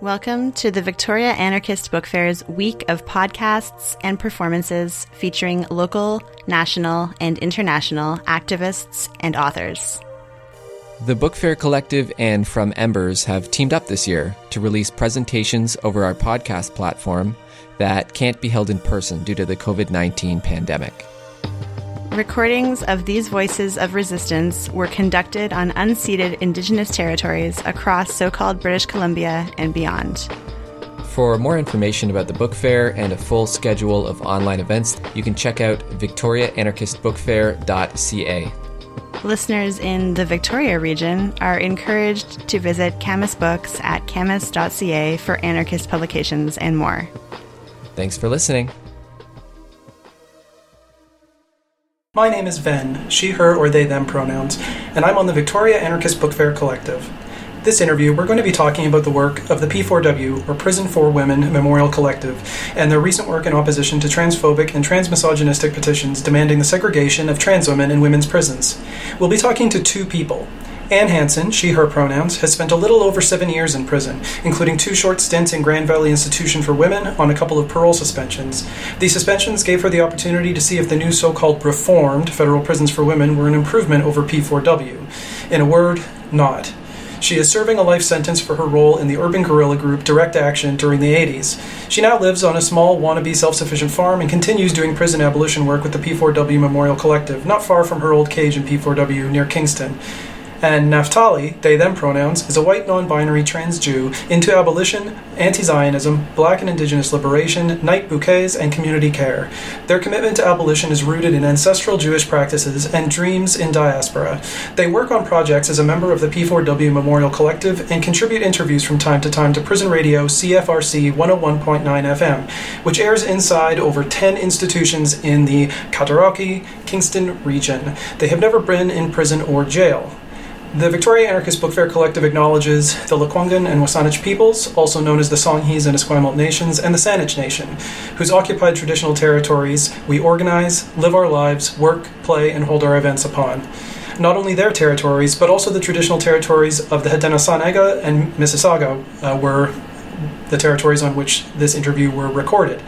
Welcome to the Victoria Anarchist Book Fair's week of podcasts and performances featuring local, national, and international activists and authors. The Book Fair Collective and From Embers have teamed up this year to release presentations over our podcast platform that can't be held in person due to the COVID 19 pandemic. Recordings of these voices of resistance were conducted on unceded Indigenous territories across so called British Columbia and beyond. For more information about the book fair and a full schedule of online events, you can check out victoriaanarchistbookfair.ca. Listeners in the Victoria region are encouraged to visit Camas Books at camas.ca for anarchist publications and more. Thanks for listening. My name is Ven, she, her, or they, them pronouns, and I'm on the Victoria Anarchist Book Fair Collective. This interview, we're going to be talking about the work of the P4W, or Prison for Women Memorial Collective, and their recent work in opposition to transphobic and transmisogynistic petitions demanding the segregation of trans women in women's prisons. We'll be talking to two people. Anne Hansen, she, her pronouns, has spent a little over seven years in prison, including two short stints in Grand Valley Institution for Women on a couple of parole suspensions. These suspensions gave her the opportunity to see if the new so called reformed federal prisons for women were an improvement over P4W. In a word, not. She is serving a life sentence for her role in the urban guerrilla group Direct Action during the 80s. She now lives on a small wannabe self sufficient farm and continues doing prison abolition work with the P4W Memorial Collective, not far from her old cage in P4W near Kingston. And Naftali, they them pronouns, is a white non binary trans Jew into abolition, anti Zionism, black and indigenous liberation, night bouquets, and community care. Their commitment to abolition is rooted in ancestral Jewish practices and dreams in diaspora. They work on projects as a member of the P4W Memorial Collective and contribute interviews from time to time to Prison Radio CFRC 101.9 FM, which airs inside over 10 institutions in the Cataraqui, Kingston region. They have never been in prison or jail. The Victoria Anarchist Book Fair Collective acknowledges the Lekwungen and Wasanich peoples, also known as the Songhees and Esquimalt nations, and the Saanich Nation, whose occupied traditional territories we organize, live our lives, work, play, and hold our events upon. Not only their territories, but also the traditional territories of the Haudenosaunee and Mississauga uh, were the territories on which this interview were recorded.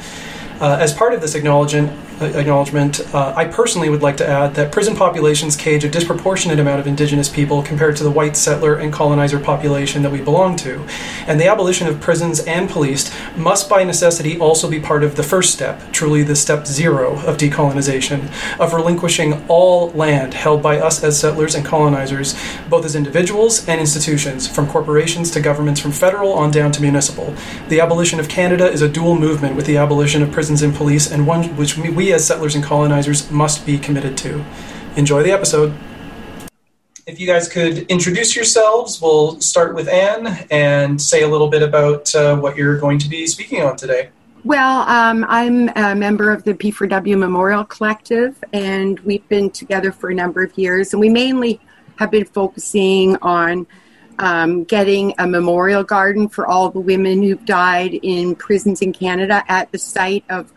Uh, as part of this acknowledgement, acknowledgement, uh, I personally would like to add that prison populations cage a disproportionate amount of indigenous people compared to the white settler and colonizer population that we belong to. And the abolition of prisons and police must by necessity also be part of the first step, truly the step zero of decolonization, of relinquishing all land held by us as settlers and colonizers, both as individuals and institutions, from corporations to governments from federal on down to municipal. The abolition of Canada is a dual movement with the abolition of prisons and police, and one which we as settlers and colonizers must be committed to. Enjoy the episode. If you guys could introduce yourselves, we'll start with Anne and say a little bit about uh, what you're going to be speaking on today. Well, um, I'm a member of the P4W Memorial Collective, and we've been together for a number of years, and we mainly have been focusing on um, getting a memorial garden for all the women who've died in prisons in Canada at the site of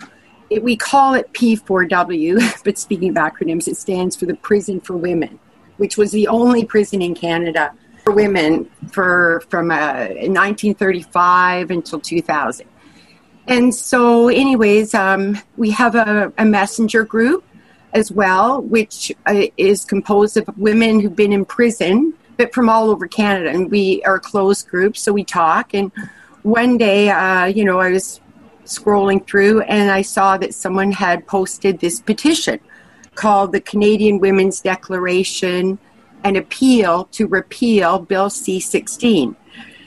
it, we call it P4W, but speaking of acronyms, it stands for the Prison for Women, which was the only prison in Canada for women for from uh, 1935 until 2000. And so, anyways, um, we have a, a, messenger group as well, which uh, is composed of women who've been in prison, but from all over Canada. And we are a closed group, so we talk. And one day, uh, you know, I was scrolling through and I saw that someone had posted this petition called the Canadian Women's Declaration an appeal to repeal Bill C-16.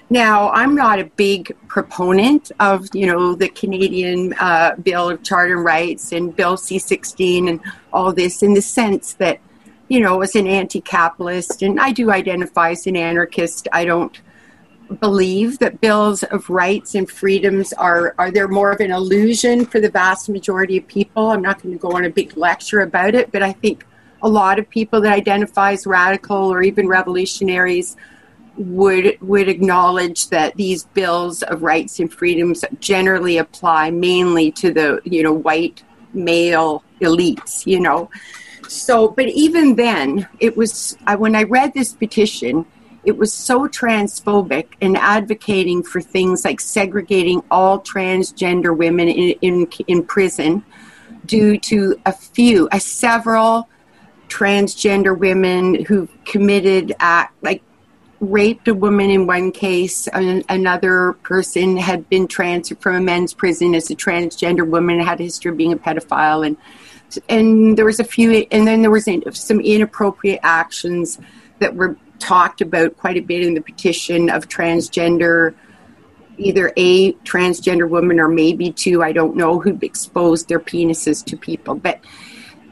Now, I'm not a big proponent of, you know, the Canadian uh, Bill of Charter and Rights and Bill C-16 and all this in the sense that, you know, as an anti-capitalist, and I do identify as an anarchist, I don't believe that bills of rights and freedoms are are there more of an illusion for the vast majority of people? I'm not going to go on a big lecture about it but i think a lot of people that identify as radical or even revolutionaries would would acknowledge that these bills of rights and freedoms generally apply mainly to the you know white male elites you know? So but even then it was I, when i read this petition it was so transphobic and advocating for things like segregating all transgender women in, in, in prison due to a few, a several transgender women who committed act like raped a woman in one case. another person had been transferred from a men's prison as a transgender woman, had a history of being a pedophile, and and there was a few, and then there was some inappropriate actions that were talked about quite a bit in the petition of transgender either a transgender woman or maybe two, I don't know, who exposed their penises to people. But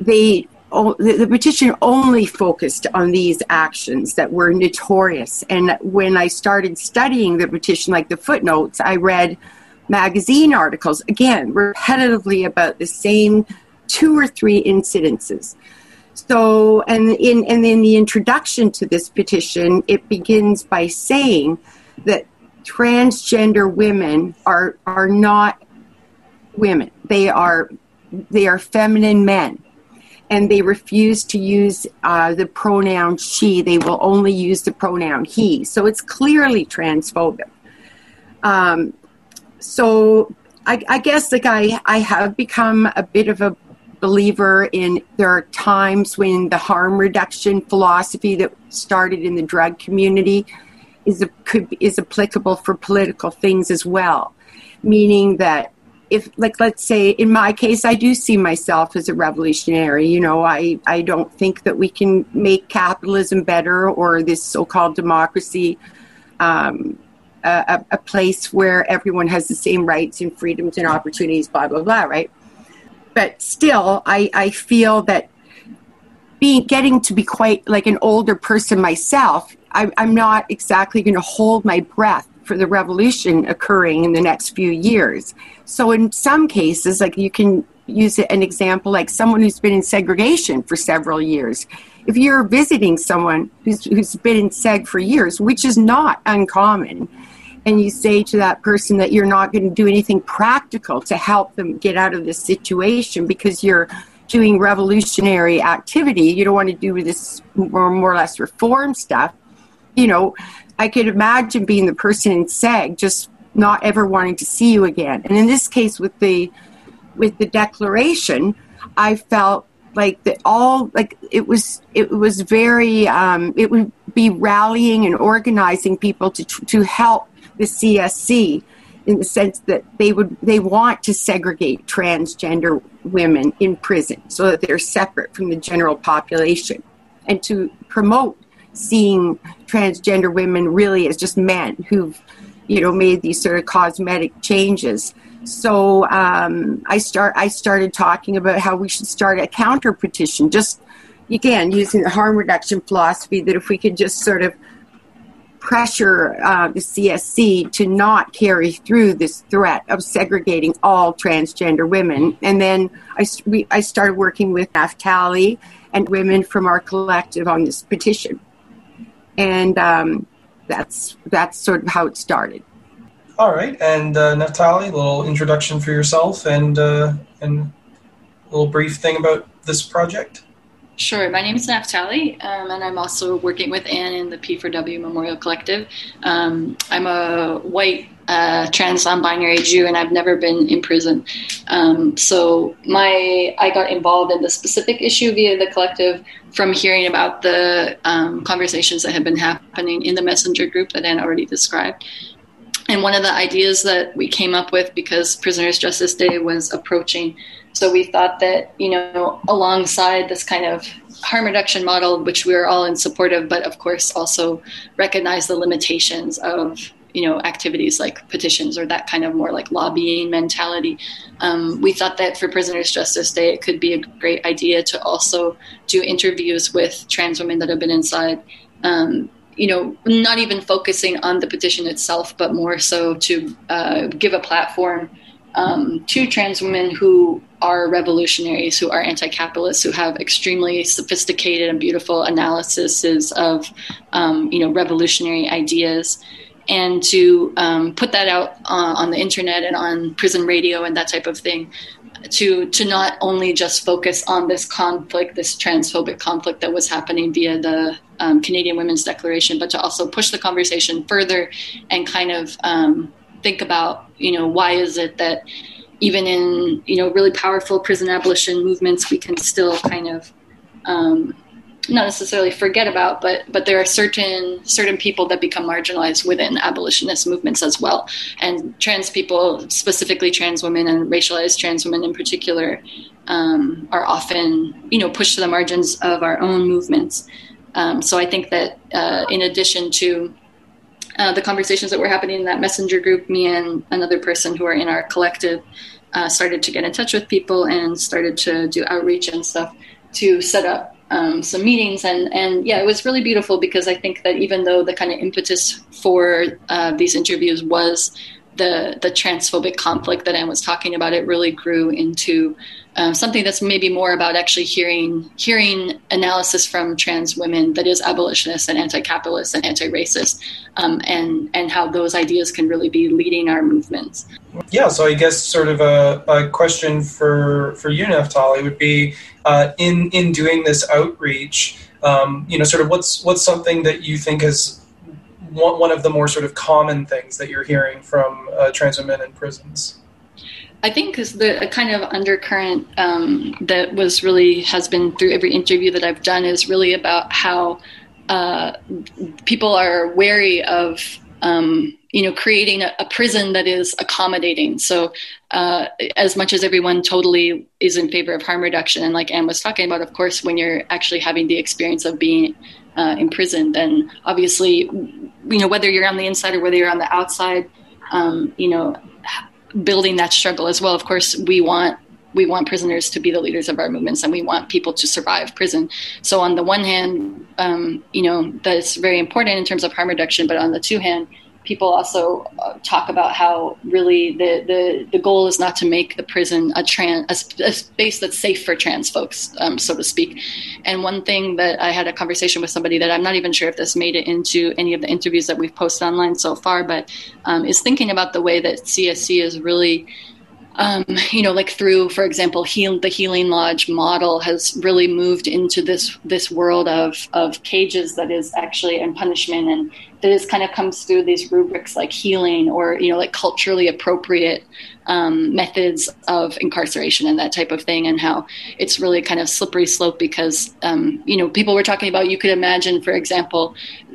they the, petition only focused on these actions that were notorious. And when I started studying the petition, like the footnotes, I read magazine articles, again, repetitively about the same two or three incidences. So, and in, and in the introduction to this petition, it begins by saying that transgender women are are not women. They are they are feminine men, and they refuse to use uh, the pronoun she. They will only use the pronoun he. So it's clearly transphobic. Um, so I, I guess like I I have become a bit of a believer in there are times when the harm reduction philosophy that started in the drug community is a, could is applicable for political things as well, meaning that if like let's say in my case I do see myself as a revolutionary. You know I I don't think that we can make capitalism better or this so-called democracy um, a, a place where everyone has the same rights and freedoms and opportunities blah blah blah right but still I I feel that being getting to be quite like an older person myself I, I'm not exactly going to hold my breath for the revolution occurring in the next few years. So, in some cases, like you can use an example like someone who's been in segregation for several years. If you're visiting someone who's, who's been in seg for years, which is not uncommon, and you say to that person that you're not going to do anything practical to help them get out of this situation because you're doing revolutionary activity, you don't want to do this more, more or less reform stuff you know, I could imagine being the person in SEG just not ever wanting to see you again. And in this case, with the with the declaration, I felt like that all like it was it was very um, it would be rallying and organizing people to to help the CSC in the sense that they would they want to segregate transgender women in prison so that they're separate from the general population and to promote seeing transgender women really as just men who've you know made these sort of cosmetic changes. So um, i start i started talking about how we should start a counter petition just again using the harm reduction philosophy that if we could just sort of pressure uh, the csc to not carry through this threat of segregating all transgender women and then i, we, I started working with naftali and women from our collective on this petition and um, that's that's sort of how it started. All right, and uh, Naftali, a little introduction for yourself and uh, and a little brief thing about this project. Sure. My name is Naftali, um, and I'm also working with Anne in the P4W Memorial Collective. Um, I'm a white uh, trans non-binary Jew, and I've never been in prison. Um, so my I got involved in the specific issue via the collective from hearing about the um, conversations that had been happening in the messenger group that Anne already described. And one of the ideas that we came up with because Prisoners Justice Day was approaching so we thought that, you know, alongside this kind of harm reduction model, which we are all in support of, but of course also recognize the limitations of, you know, activities like petitions or that kind of more like lobbying mentality. Um, we thought that for Prisoners Justice Day, it could be a great idea to also do interviews with trans women that have been inside. Um, you know, not even focusing on the petition itself, but more so to uh, give a platform um, to trans women who are revolutionaries, who are anti capitalists, who have extremely sophisticated and beautiful analyses of, um, you know, revolutionary ideas. And to um, put that out uh, on the internet and on prison radio and that type of thing to to not only just focus on this conflict, this transphobic conflict that was happening via the um, Canadian Women's Declaration, but to also push the conversation further and kind of um, think about, you know, why is it that even in you know really powerful prison abolition movements, we can still kind of um, not necessarily forget about, but but there are certain certain people that become marginalized within abolitionist movements as well, and trans people, specifically trans women and racialized trans women in particular, um, are often you know pushed to the margins of our own movements. Um, so I think that uh, in addition to uh, the conversations that were happening in that messenger group, me and another person who are in our collective uh, started to get in touch with people and started to do outreach and stuff to set up um, some meetings. And and yeah it was really beautiful because i think that even though the kind of impetus for uh, these interviews was the the transphobic conflict that Anne was talking about, it really grew into um, something that's maybe more about actually hearing hearing analysis from trans women that is abolitionist and anti-capitalist and anti-racist, um, and and how those ideas can really be leading our movements. Yeah, so I guess sort of a, a question for for you, Naftali, would be uh, in in doing this outreach. Um, you know, sort of what's what's something that you think is one, of the more sort of common things that you're hearing from uh, trans women in prisons? I think is the kind of undercurrent um, that was really has been through every interview that I've done is really about how uh, people are wary of um, you know creating a, a, prison that is accommodating. So uh, as much as everyone totally is in favor of harm reduction, and like Anne was talking about, of course, when you're actually having the experience of being uh, imprisoned, then obviously you know whether you're on the inside or whether you're on the outside um, you know building that struggle as well. Of course we want we want prisoners to be the leaders of our movements and we want people to survive prison. So on the one hand um, you know that's very important in terms of harm reduction but on the two hand people also uh, talk about how really the, the, the goal is not to make the prison a, trans, a, a space that's safe for trans folks, um, so to speak. And one thing that I had a conversation with somebody that I'm not even sure if this made it into any of the interviews that we've posted online so far, but um, is thinking about the way that CSC is really um, you know, like through, for example, heal, the Healing Lodge model has really moved into this this world of of cages that is actually and punishment, and that is kind of comes through these rubrics like healing or you know like culturally appropriate um, methods of incarceration and that type of thing, and how it's really kind of slippery slope because um, you know people were talking about you could imagine, for example,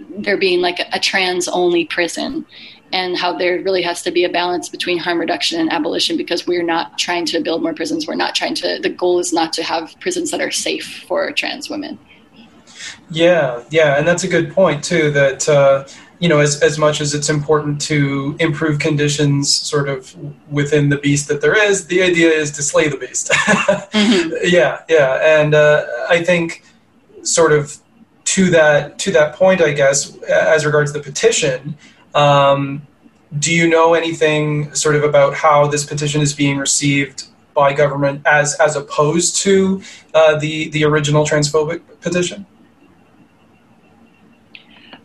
there being like a, a trans only prison and how there really has to be a balance between harm reduction and abolition because we're not trying to build more prisons. We're not trying to, the goal is not to have prisons that are safe for trans women. Yeah, yeah, and that's a good point too. That uh, you know, as as much as it's important to improve conditions, sort of within the beast that there is, the idea is to slay the beast. mm-hmm. Yeah, yeah, and uh, I think sort of to that to that point, I guess, as regards the petition, um, do you know anything sort of about how this petition is being received by government as as opposed to uh, the the original transphobic petition?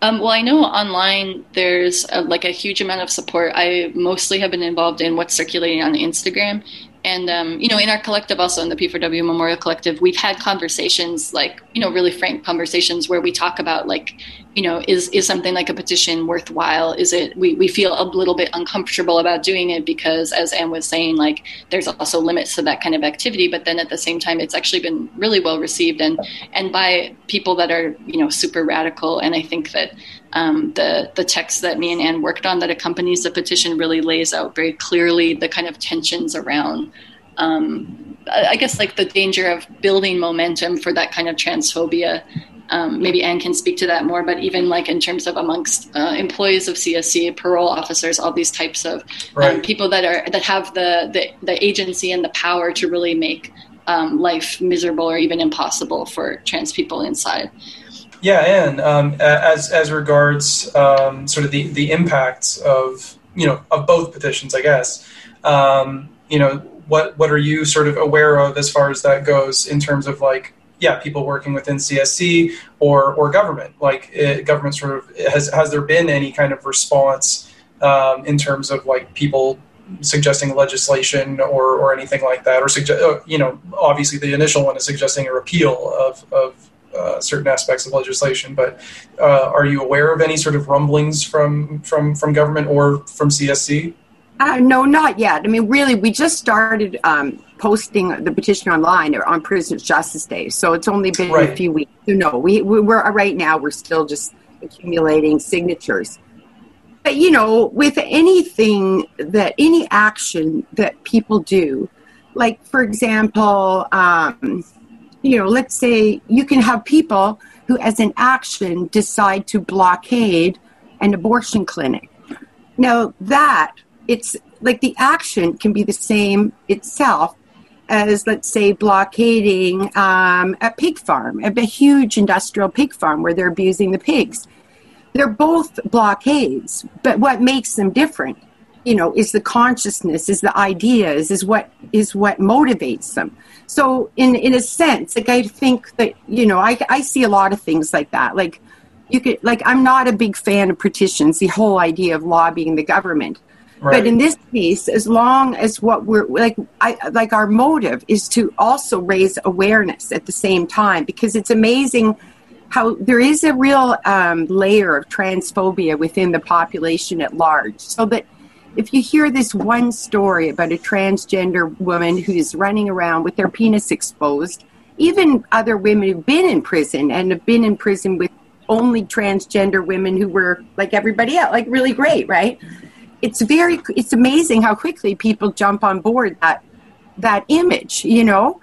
Um, well, I know online there's a, like a huge amount of support. I mostly have been involved in what's circulating on Instagram, and um, you know in our collective also in the p4w memorial collective we've had conversations like you know really frank conversations where we talk about like you know is is something like a petition worthwhile is it we, we feel a little bit uncomfortable about doing it because as anne was saying like there's also limits to that kind of activity but then at the same time it's actually been really well received and and by people that are you know super radical and i think that um, the the text that me and Anne worked on that accompanies the petition really lays out very clearly the kind of tensions around. Um, I guess like the danger of building momentum for that kind of transphobia. Um, maybe Anne can speak to that more, but even like in terms of amongst uh, employees of CSC, parole officers, all these types of um, people that are that have the, the, the agency and the power to really make um, life miserable or even impossible for trans people inside. Yeah, and um, as as regards um, sort of the the impacts of you know of both petitions, I guess. Um, you know, what what are you sort of aware of as far as that goes in terms of like yeah, people working within CSC or or government, like it, government sort of has has there been any kind of response um, in terms of like people suggesting legislation or, or anything like that, or suggest, uh, you know, obviously the initial one is suggesting a repeal of, of uh, certain aspects of legislation. But uh, are you aware of any sort of rumblings from from from government or from CSC? Uh, no, not yet. I mean, really, we just started um, posting the petition online on Prisoners Justice Day, so it's only been right. a few weeks. So no, we we're right now we're still just accumulating signatures. But you know, with anything that any action that people do, like for example, um, you know, let's say you can have people who, as an action, decide to blockade an abortion clinic. Now that it's like the action can be the same itself as let's say blockading um, a pig farm a, a huge industrial pig farm where they're abusing the pigs. They're both blockades but what makes them different you know is the consciousness is the ideas is what is what motivates them. So in in a sense like i think that you know i i see a lot of things like that. Like you could like i'm not a big fan of petitions the whole idea of lobbying the government Right. But in this case, as long as what we're like, I like our motive is to also raise awareness at the same time because it's amazing how there is a real um, layer of transphobia within the population at large. So that if you hear this one story about a transgender woman who's running around with their penis exposed, even other women who've been in prison and have been in prison with only transgender women who were like everybody else, like really great, right? It's very it's amazing how quickly people jump on board that that image you know?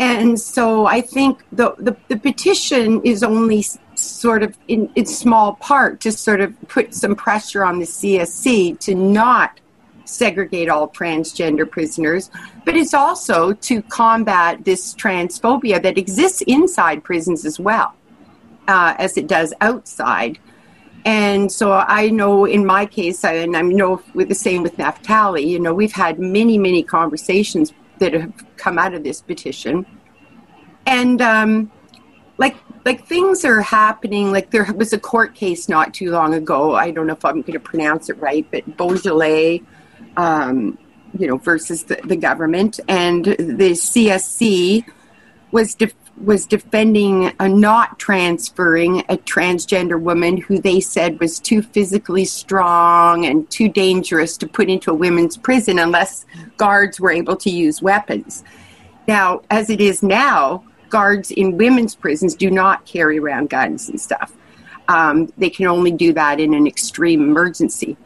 And so i think the the, the petition is only sort of in its small part to sort of put some pressure on the csc to not segregate all transgender prisoners but it's also to combat this transphobia that exists inside prisons as well uh, as it does outside and so I know in my case, and I know with the same with Naftali, you know, we've had many, many conversations that have come out of this petition. And um, like like things are happening. Like there was a court case not too long ago. I don't know if I'm going to pronounce it right, but Beaujolais, um, you know, versus the, the government, and the CSC was was defending a not transferring a transgender woman who they said was too physically strong and too dangerous to put into a women's prison unless guards were able to use weapons. Now, as it is now, guards in women's prisons do not carry around guns and stuff. Um, they can only do that in an extreme emergency.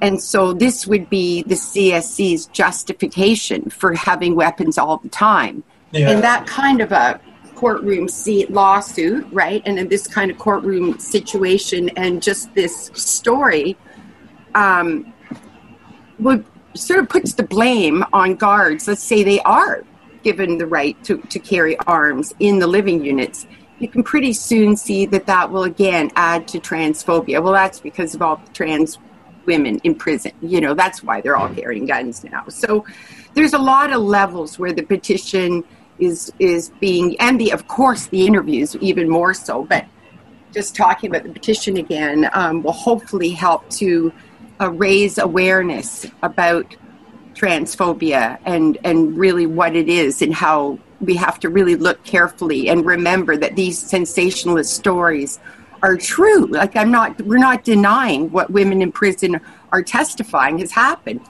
And so this would be the CSC's justification for having weapons all the time. Yeah. And that kind of a courtroom seat lawsuit, right? And in this kind of courtroom situation and just this story um, would sort of puts the blame on guards. Let's say they are given the right to, to carry arms in the living units. You can pretty soon see that that will again add to transphobia. Well, that's because of all the trans women in prison. You know, that's why they're all carrying guns now. So there's a lot of levels where the petition is is being and the of course the interviews even more so but just talking about the petition again um, will hopefully help to uh, raise awareness about transphobia and and really what it is and how we have to really look carefully and remember that these sensationalist stories are true. Like i'm not we're not denying what women in prison are testifying has happened.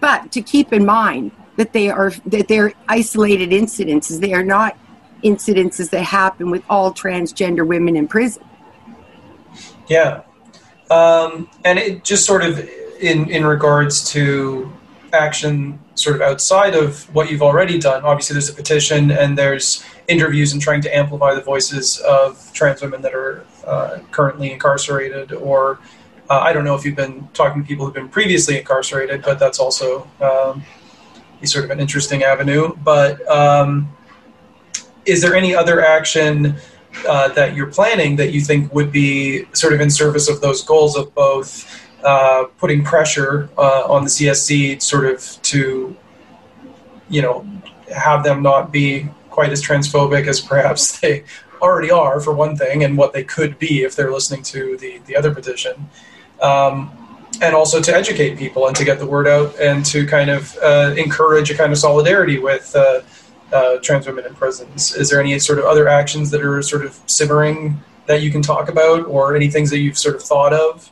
But to keep in mind that they are that they're isolated incidences. They are not incidences that happen with all transgender women in prison. Yeah, um, and it just sort of in in regards to action sort of outside of what you've already done. Obviously, there's a petition and there's interviews and trying to amplify the voices of trans women that are uh, currently incarcerated or uh, I don't know if you've been talking to people who've been previously incarcerated, but that's also um, be sort of an interesting avenue. But um, is there any other action uh, that you're planning that you think would be sort of in service of those goals of both uh, putting pressure uh, on the CSC, sort of to, you know, have them not be quite as transphobic as perhaps they already are, for one thing, and what they could be if they're listening to the the other petition. Um, and also to educate people and to get the word out and to kind of uh, encourage a kind of solidarity with uh, uh, trans women in prisons. Is there any sort of other actions that are sort of simmering that you can talk about, or any things that you've sort of thought of?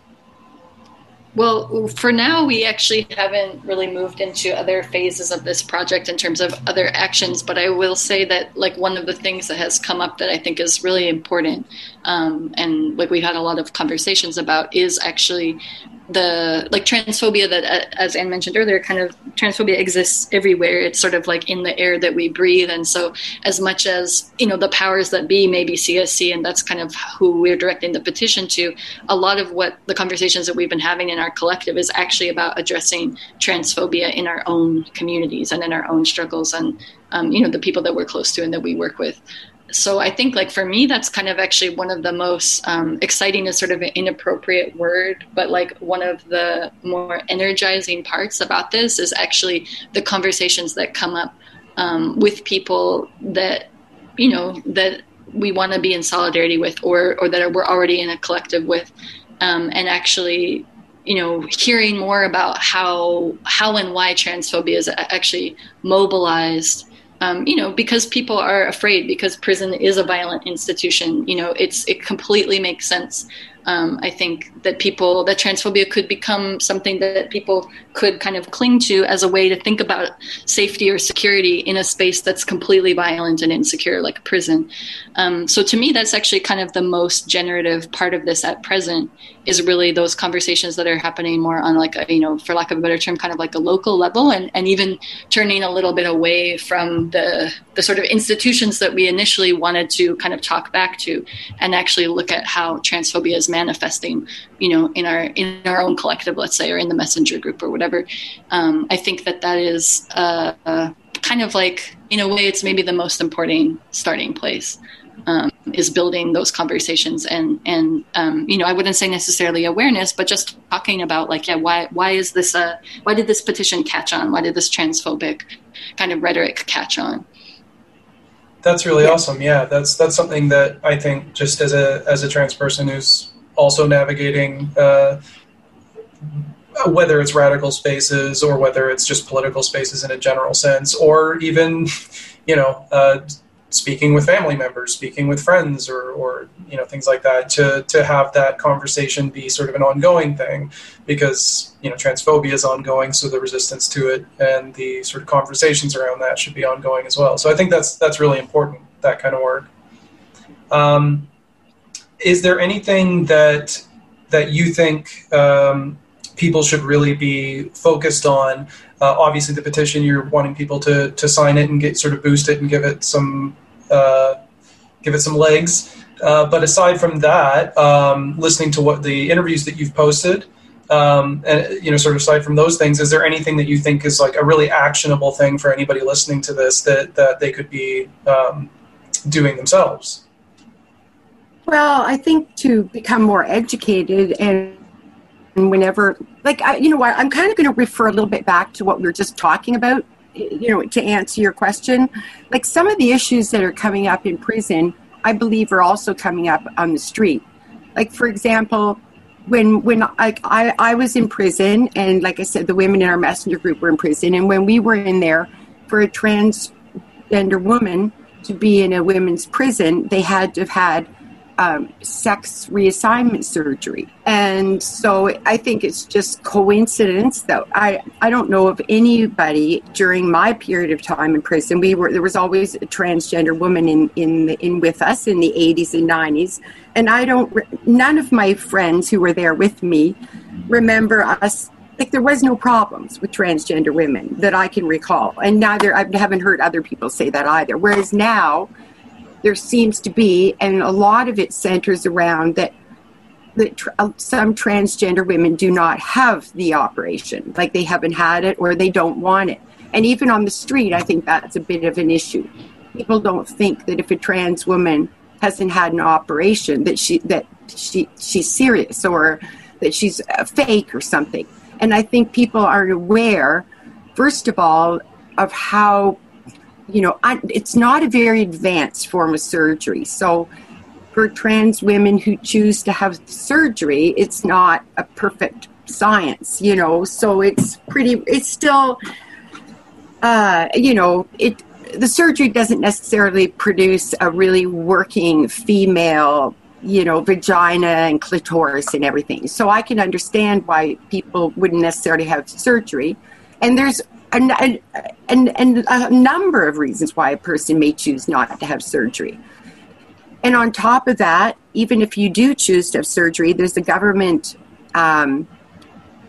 Well, for now, we actually haven't really moved into other phases of this project in terms of other actions. But I will say that, like, one of the things that has come up that I think is really important, um, and like we've had a lot of conversations about, is actually the like transphobia that as anne mentioned earlier kind of transphobia exists everywhere. It's sort of like in the air that we breathe. And so as much as you know the powers that be maybe csc and that's kind of who we're directing the petition to a lot of what the conversations that we've been having in our collective is actually about addressing transphobia in our own communities and in our own struggles and um, you know the people that we're close to and that we work with so I think like for me that's kind of actually one of the most um, exciting is sort of an inappropriate word, but like one of the more energizing parts about this is actually the conversations that come up um, with people that you know that we want to be in solidarity with or or that we're already in a collective with, um, and actually you know hearing more about how how and why transphobia is actually mobilized um, you know, because people are afraid because prison is a violent institution. You know, it's it completely makes sense um, I think that people that transphobia could become something that people could kind of cling to as a way to think about safety or security in a space that's completely violent and insecure, like a prison. Um, so to me, that's actually kind of the most generative part of this at present is really those conversations that are happening more on like a, you know, for lack of a better term, kind of like a local level, and and even turning a little bit away from the the sort of institutions that we initially wanted to kind of talk back to, and actually look at how transphobia is manifesting, you know, in our in our own collective, let's say, or in the messenger group or whatever. Um, I think that that is uh, uh, kind of like, in a way, it's maybe the most important starting place. Um, is building those conversations and and um, you know I wouldn't say necessarily awareness, but just talking about like yeah why why is this a why did this petition catch on? Why did this transphobic kind of rhetoric catch on? That's really yeah. awesome. Yeah, that's that's something that I think just as a as a trans person who's also navigating uh, whether it's radical spaces or whether it's just political spaces in a general sense, or even, you know, uh, speaking with family members, speaking with friends, or, or you know things like that. To to have that conversation be sort of an ongoing thing, because you know transphobia is ongoing, so the resistance to it and the sort of conversations around that should be ongoing as well. So I think that's that's really important. That kind of work. Um, is there anything that that you think um, people should really be focused on? Uh, obviously, the petition you're wanting people to to sign it and get sort of boost it and give it some uh, give it some legs. Uh, but aside from that, um, listening to what the interviews that you've posted, um, and you know, sort of aside from those things, is there anything that you think is like a really actionable thing for anybody listening to this that that they could be um, doing themselves? Well, I think to become more educated and whenever, like, I, you know what, I'm kind of going to refer a little bit back to what we were just talking about, you know, to answer your question. Like, some of the issues that are coming up in prison, I believe, are also coming up on the street. Like, for example, when when I, I, I was in prison, and like I said, the women in our messenger group were in prison, and when we were in there for a transgender woman to be in a women's prison, they had to have had um, sex reassignment surgery. And so I think it's just coincidence that I, I don't know of anybody during my period of time in prison. We were there was always a transgender woman in in the, in with us in the 80s and 90s, and I don't none of my friends who were there with me remember us like there was no problems with transgender women that I can recall, and neither I haven't heard other people say that either. Whereas now there seems to be, and a lot of it centers around that that tr- uh, some transgender women do not have the operation, like they haven't had it or they don't want it. And even on the street, I think that's a bit of an issue. People don't think that if a trans woman hasn't had an operation, that she that she she's serious or that she's a fake or something. And I think people aren't aware, first of all, of how you know, I, it's not a very advanced form of surgery. So, for trans women who choose to have surgery, it's not a perfect science, you know. So it's pretty. It's still, uh, you know, it. The surgery doesn't necessarily produce a really working female, you know, vagina and clitoris and everything. So I can understand why people wouldn't necessarily have surgery. And there's and, and, and a number of reasons why a person may choose not to have surgery. And on top of that, even if you do choose to have surgery, there's a government um,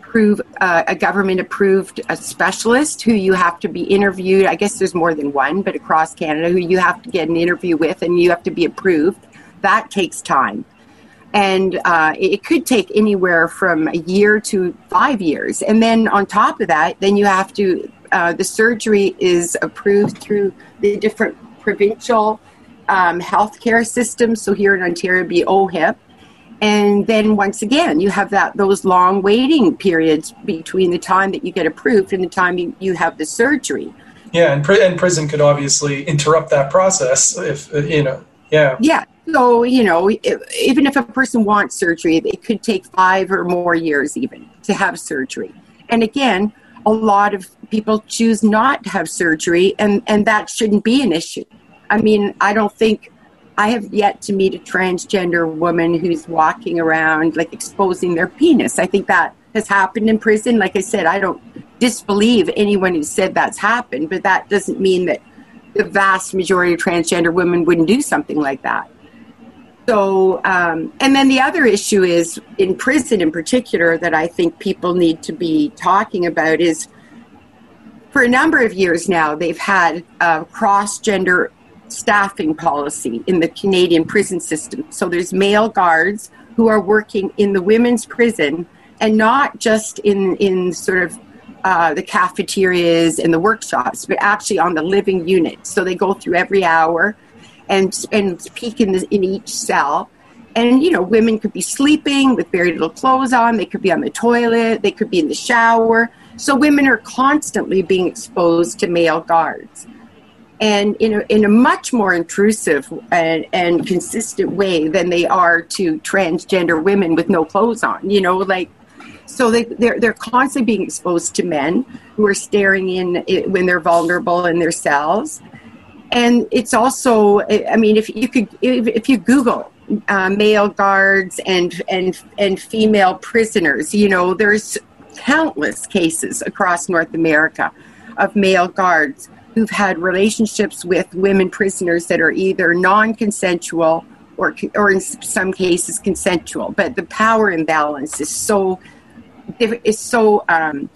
prove uh, a government approved a specialist who you have to be interviewed. I guess there's more than one, but across Canada, who you have to get an interview with, and you have to be approved. That takes time, and uh, it could take anywhere from a year to five years. And then on top of that, then you have to uh, the surgery is approved through the different provincial um, healthcare systems. So here in Ontario, be OHIP. And then once again, you have that those long waiting periods between the time that you get approved and the time you, you have the surgery. Yeah, and, pr- and prison could obviously interrupt that process if, you know, yeah. Yeah. So, you know, if, even if a person wants surgery, it could take five or more years even to have surgery. And again, a lot of people choose not to have surgery, and, and that shouldn't be an issue. I mean, I don't think I have yet to meet a transgender woman who's walking around like exposing their penis. I think that has happened in prison. Like I said, I don't disbelieve anyone who said that's happened, but that doesn't mean that the vast majority of transgender women wouldn't do something like that. So, um, and then the other issue is in prison in particular that I think people need to be talking about is for a number of years now, they've had a cross gender staffing policy in the Canadian prison system. So there's male guards who are working in the women's prison and not just in, in sort of uh, the cafeterias and the workshops, but actually on the living unit. So they go through every hour and and peek in, the, in each cell. And you know, women could be sleeping with very little clothes on. They could be on the toilet. They could be in the shower. So women are constantly being exposed to male guards, and in a, in a much more intrusive and, and consistent way than they are to transgender women with no clothes on. You know, like so they, they're, they're constantly being exposed to men who are staring in when they're vulnerable in their cells and it's also i mean if you could if, if you google uh, male guards and and and female prisoners you know there's countless cases across north america of male guards who've had relationships with women prisoners that are either non-consensual or or in some cases consensual but the power imbalance is so is so um,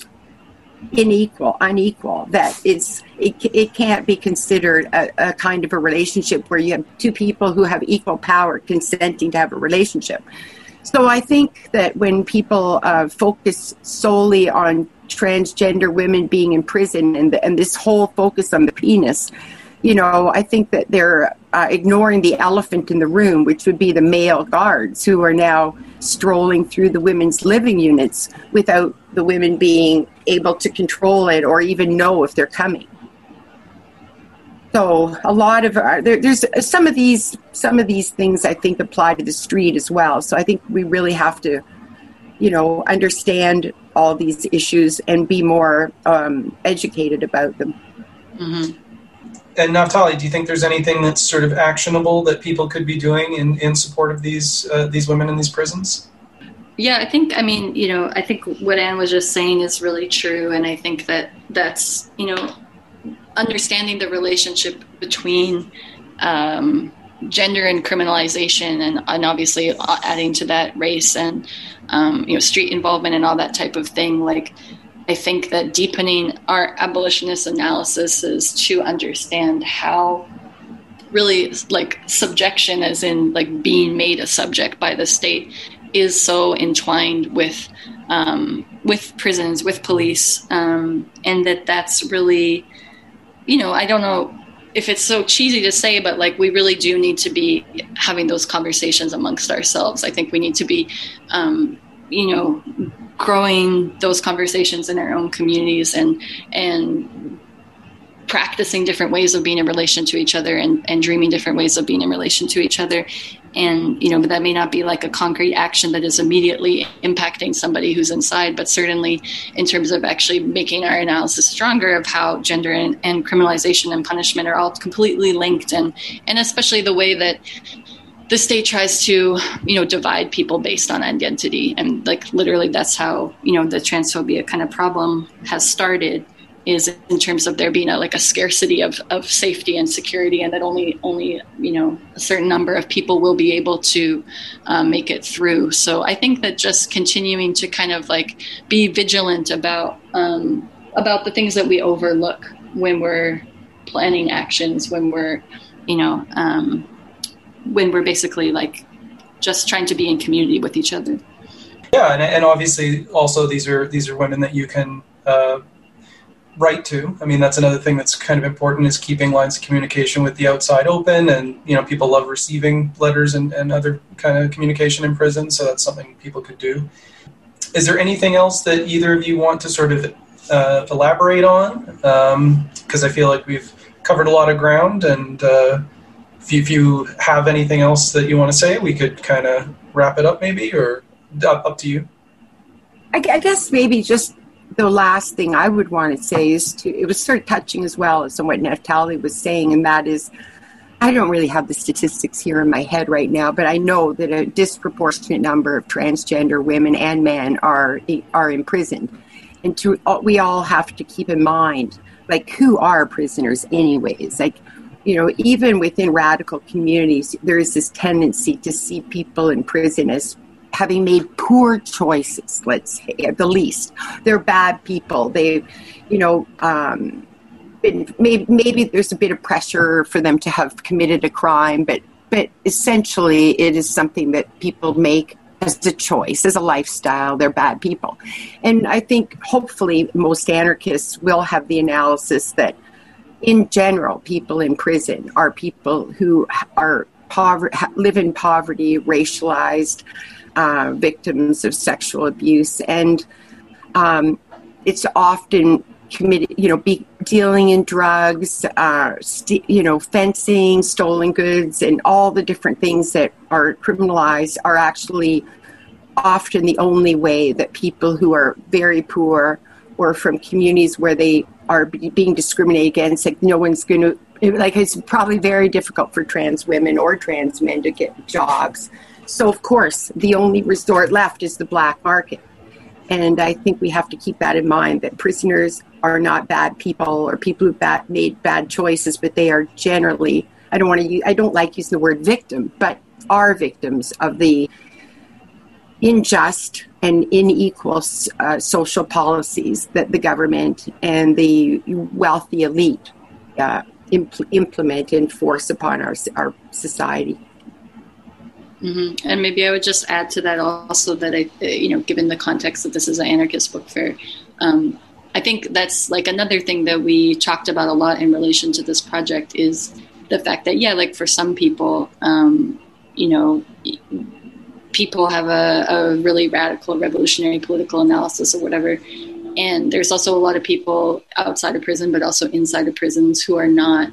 unequal, unequal, that it's, it, it can't be considered a, a kind of a relationship where you have two people who have equal power consenting to have a relationship. So I think that when people uh, focus solely on transgender women being in prison and, the, and this whole focus on the penis, you know, I think that they're uh, ignoring the elephant in the room, which would be the male guards who are now strolling through the women's living units without the women being able to control it or even know if they're coming. So a lot of uh, there, there's some of these some of these things I think apply to the street as well. So I think we really have to, you know, understand all these issues and be more um, educated about them. Mm-hmm. And Naftali, do you think there's anything that's sort of actionable that people could be doing in, in support of these uh, these women in these prisons? Yeah, I think I mean you know I think what Anne was just saying is really true, and I think that that's you know understanding the relationship between um, gender and criminalization, and, and obviously adding to that race and um, you know street involvement and all that type of thing. Like I think that deepening our abolitionist analysis is to understand how really like subjection as in like being made a subject by the state is so entwined with um, with prisons, with police, um, and that that's really, you know, I don't know if it's so cheesy to say, but like we really do need to be having those conversations amongst ourselves. I think we need to be, um, you know, growing those conversations in our own communities and and practicing different ways of being in relation to each other and, and dreaming different ways of being in relation to each other and you know that may not be like a concrete action that is immediately impacting somebody who's inside but certainly in terms of actually making our analysis stronger of how gender and, and criminalization and punishment are all completely linked and and especially the way that the state tries to you know divide people based on identity. And like literally that's how you know the transphobia kind of problem has started is in terms of there being a, like a scarcity of, of safety and security and that only only you know a certain number of people will be able to um, make it through. So i think that just continuing to kind of like be vigilant about um, about the things that we overlook when we're planning actions when we're you know um, when we're basically like just trying to be in community with each other. Yeah and, and obviously also these are these are women that you can uh, write to. I mean, that's another thing that's kind of important is keeping lines of communication with the outside open. And, you know, people love receiving letters and, and other kind of communication in prison. So that's something people could do. Is there anything else that either of you want to sort of uh, elaborate on? Because um, I feel like we've covered a lot of ground. And uh, if, you, if you have anything else that you want to say, we could kind of wrap it up maybe, or up, up to you. I guess maybe just the last thing I would want to say is to it was sort of touching as well as what Naftali was saying, and that is I don't really have the statistics here in my head right now, but I know that a disproportionate number of transgender women and men are are imprisoned, and to uh, we all have to keep in mind like who are prisoners anyways? Like you know even within radical communities there is this tendency to see people in prison as having made poor choices, let's say, at the least. They're bad people. They, you know, um, been, maybe, maybe there's a bit of pressure for them to have committed a crime, but, but essentially it is something that people make as a choice, as a lifestyle. They're bad people. And I think hopefully most anarchists will have the analysis that in general, people in prison are people who are live in poverty, racialized, uh, victims of sexual abuse, and um, it's often committed, you know, be dealing in drugs, uh, st- you know, fencing, stolen goods, and all the different things that are criminalized are actually often the only way that people who are very poor or from communities where they are being discriminated against, like no one's going to, like it's probably very difficult for trans women or trans men to get jobs so, of course, the only resort left is the black market. And I think we have to keep that in mind that prisoners are not bad people or people who bad, made bad choices, but they are generally, I don't want to I don't like using the word victim, but are victims of the unjust and unequal uh, social policies that the government and the wealthy elite uh, impl- implement and force upon our, our society. Mm-hmm. And maybe I would just add to that also that I, you know, given the context that this is an anarchist book fair, um, I think that's like another thing that we talked about a lot in relation to this project is the fact that yeah, like for some people, um, you know, people have a, a really radical revolutionary political analysis or whatever, and there's also a lot of people outside of prison, but also inside of prisons who are not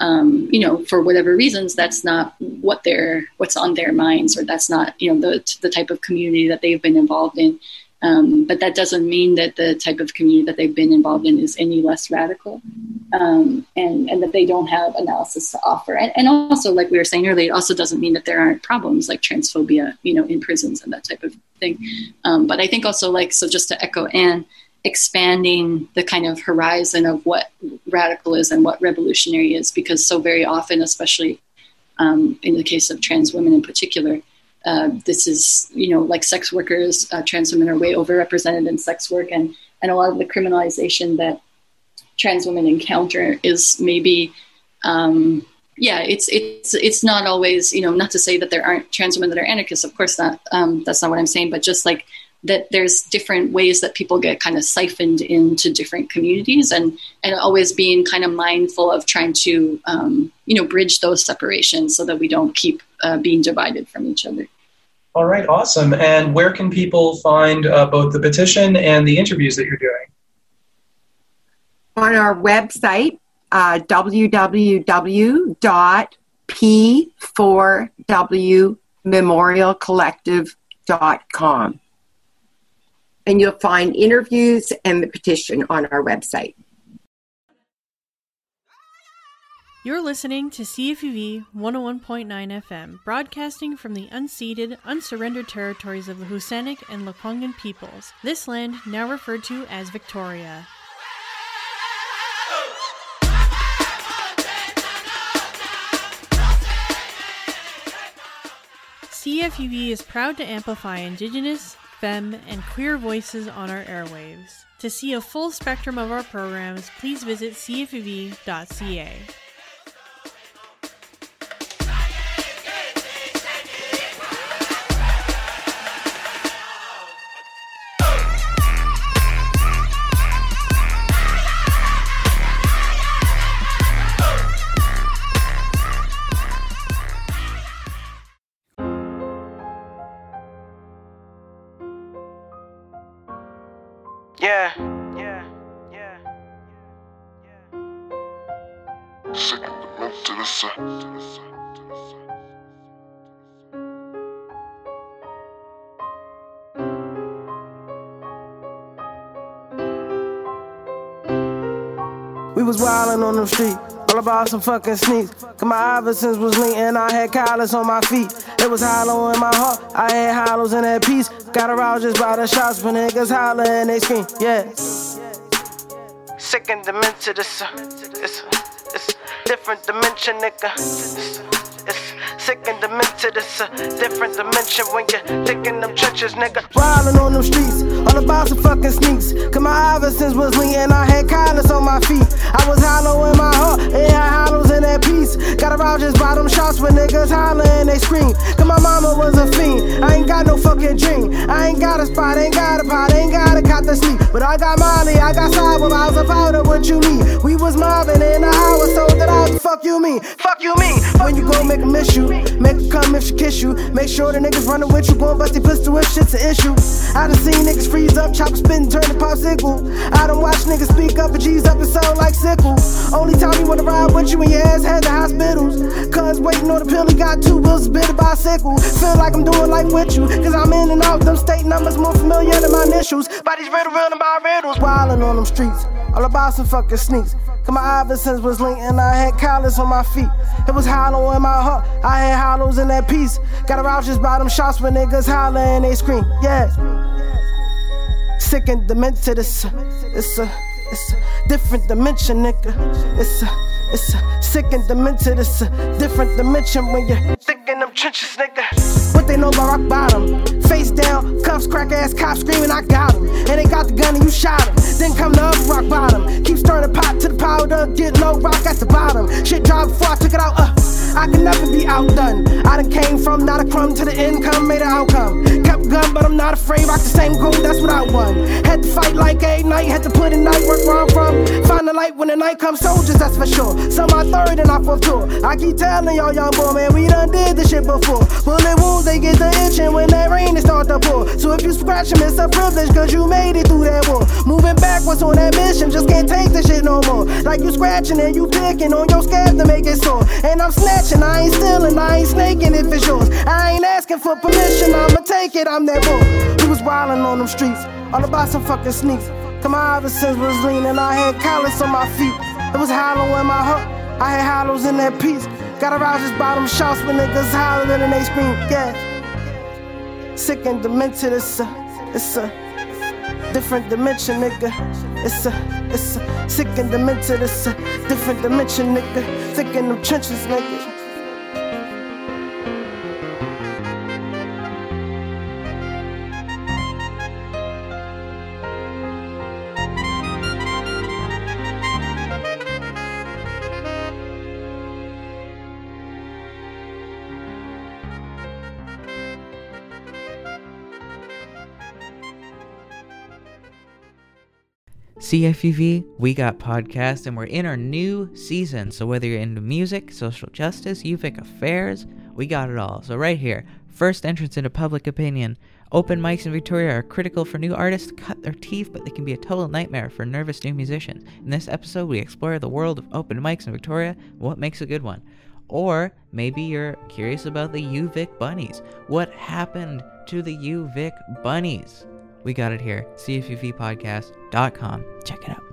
um, you know, for whatever reasons, that's not what they're what's on their minds, or that's not you know the the type of community that they've been involved in. Um, but that doesn't mean that the type of community that they've been involved in is any less radical, um, and and that they don't have analysis to offer. And, and also, like we were saying earlier, it also doesn't mean that there aren't problems like transphobia, you know, in prisons and that type of thing. Um, but I think also, like, so just to echo Anne, expanding the kind of horizon of what radical is and what revolutionary is, because so very often, especially um, in the case of trans women in particular, uh, this is you know like sex workers, uh, trans women are way overrepresented in sex work, and and a lot of the criminalization that trans women encounter is maybe. Um, yeah, it's it's it's not always you know not to say that there aren't trans women that are anarchists. Of course not. Um, that's not what I'm saying. But just like that there's different ways that people get kind of siphoned into different communities and and always being kind of mindful of trying to um, you know bridge those separations so that we don't keep uh, being divided from each other. All right. Awesome. And where can people find uh, both the petition and the interviews that you're doing? On our website uh, www p4wmemorialcollective.com. And you'll find interviews and the petition on our website. You're listening to CFUV 101.9 FM, broadcasting from the unceded, unsurrendered territories of the W̱SÁNEĆ and Lekwungen peoples, this land now referred to as Victoria. CFUV is proud to amplify Indigenous, femme, and queer voices on our airwaves. To see a full spectrum of our programs, please visit cfuv.ca. Yeah, yeah, yeah, the the the the. We was wildin' on them street, all about some fucking sneaks. Cause my Iversons was linked and I had collars on my feet. It was hollow in my heart, I had hollows in that piece. Got aroused just by the shots when niggas holler and they scream, yeah. And demented, it's a, it's a, it's a different dimension, nigga. Sick and demented, it's a different dimension when you're digging them trenches, nigga. Wildin' on them streets, all about some fucking sneaks. Cause my Iversons was lean and I had collars on my feet. I was hollow in my heart, it had hollows in that piece. Got aroused just by them shots when niggas holler and they scream. Cause my mama was a fiend, I ain't got no fucking dream. I ain't got a spot, ain't got a pot, ain't got a cot to sleep. But I got Molly, I got cyber, I was a powder, what you need? We was mobbing in the hour, so that I was fuck you mean, fuck you mean. When you go make a miss you, make her come if she kiss you. Make sure the niggas running with you, gon' bust their pistol if shit's an issue. I done seen niggas freeze up, chopper spin, turn to popsicle. I done watch niggas speak up and G's up and sound like sickle. Only time you wanna ride with you when your ass had the hospitals. Cause waiting on the pill, he got two bills, bit a bicycle. Feel like I'm doing life with you, cause I'm in and out them state numbers more familiar than my initials. Bodies riddle, real and my riddles. Wildin' on them streets, all about some fucking sneaks. Cause my Iversons was linked and I had collars on my feet. It was hollow in my heart, I had hollows in that piece. Got aroused just by them shots when niggas holler and they scream, yeah. Sick and demented, it's a, it's a, it's a different dimension, nigga. It's a, it's a sick and demented, it's a different dimension when you're thick in them trenches, nigga. What they know rock bottom? Face down, cuffs, crack ass cops screaming, I got him. And they got the gun and you shot him. Then come the other rock bottom. Keep stirring the pot to the powder, get low, rock at the bottom. Shit dropped before I took it out, uh. I can never be outdone. I done came from not a crumb to the income, made an outcome. Kept gun, but I'm not afraid. Rock the same gold, that's what I won. Had to fight like a night, had to put in night work where I'm from. Find the light when the night comes, soldiers, that's for sure. Some are third and I fourth tour. I keep telling y'all, young boy, man, we done did this shit before. Bullet wounds, they get the itching when that rain they start to pour. So if you scratch them, it's a privilege, cause you made it through that war. Moving backwards on that mission, just can't take this shit no more. Like you scratching and you picking on your scab to make it sore. And I'm snatching, I ain't stealing, I ain't snaking if it's yours. I ain't asking for permission, I'ma take it, I'm that boy. We was wildin' on them streets, all about some fucking sneaks. Come my Iversons was lean and I had collars on my feet. It was hollow in my heart, I had hollows in that piece. Got aroused just by them shots when niggas hollering and they scream, yeah. Sick and demented, it's a, it's a different dimension, nigga. It's a, it's a sick and demented, it's a different dimension, nigga. Thick in them trenches, nigga. CFUV, we got podcast, and we're in our new season. So whether you're into music, social justice, UVic affairs, we got it all. So right here, first entrance into public opinion. Open mics in Victoria are critical for new artists to cut their teeth, but they can be a total nightmare for nervous new musicians. In this episode, we explore the world of open mics in Victoria what makes a good one. Or maybe you're curious about the UVic bunnies. What happened to the UVic bunnies? We got it here. CFUVpodcast.com. Check it out.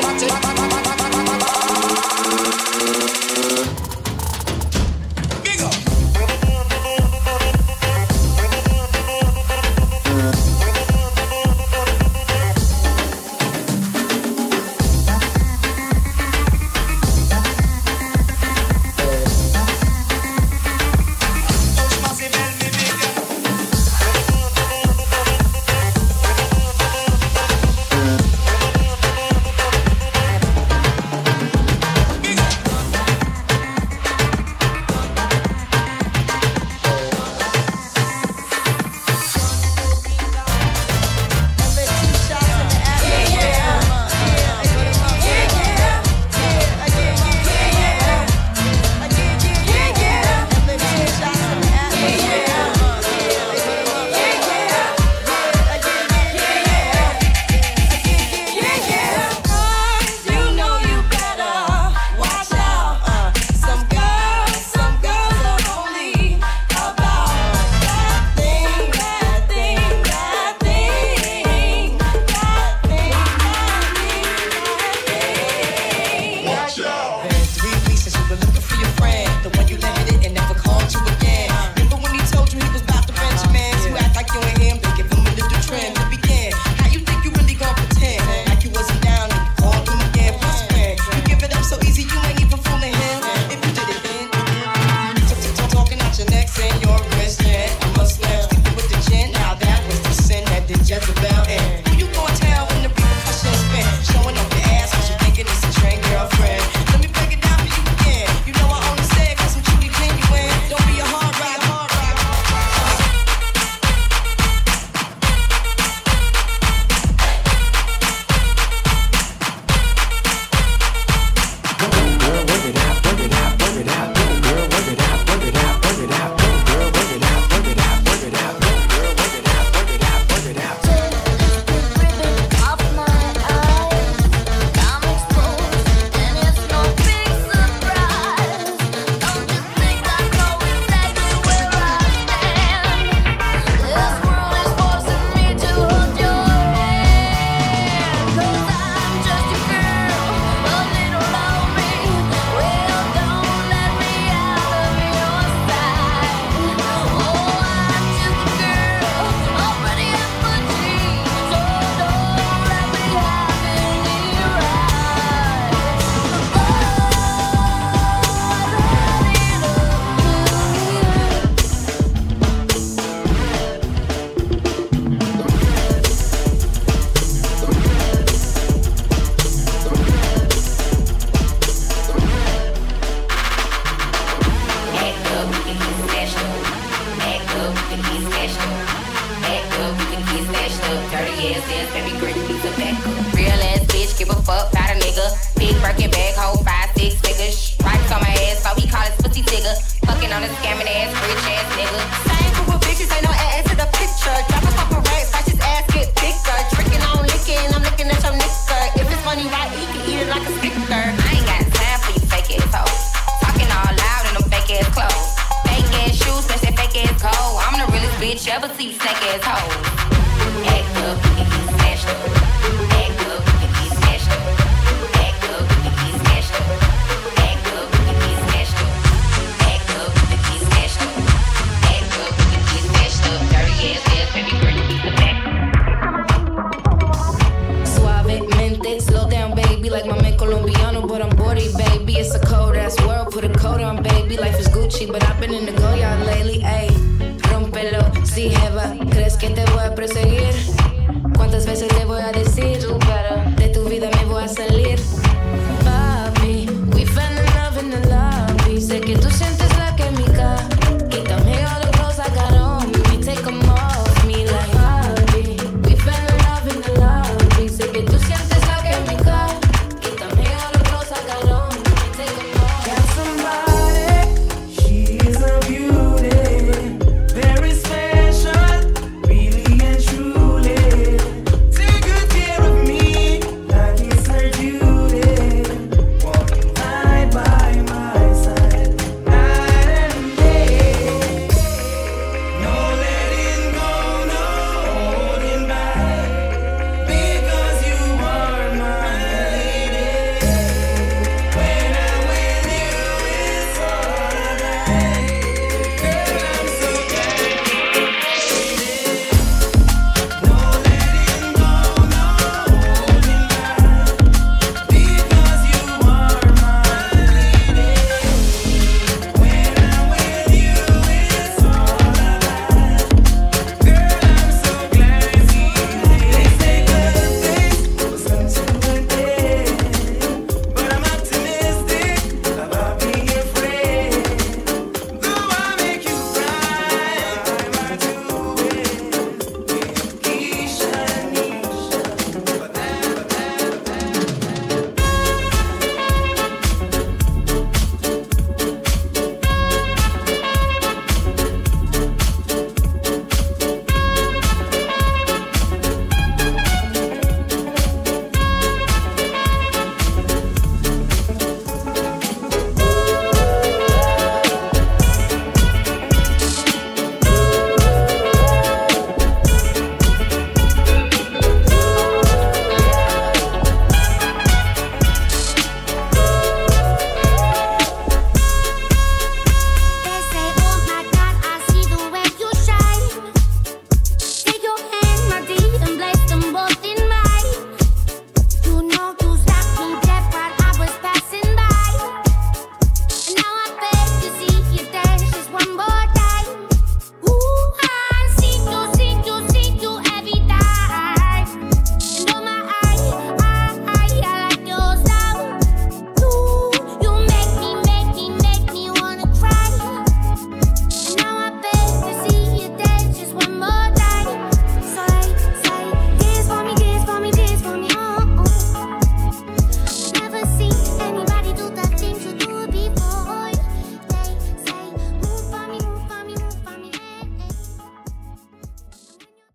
Watch it,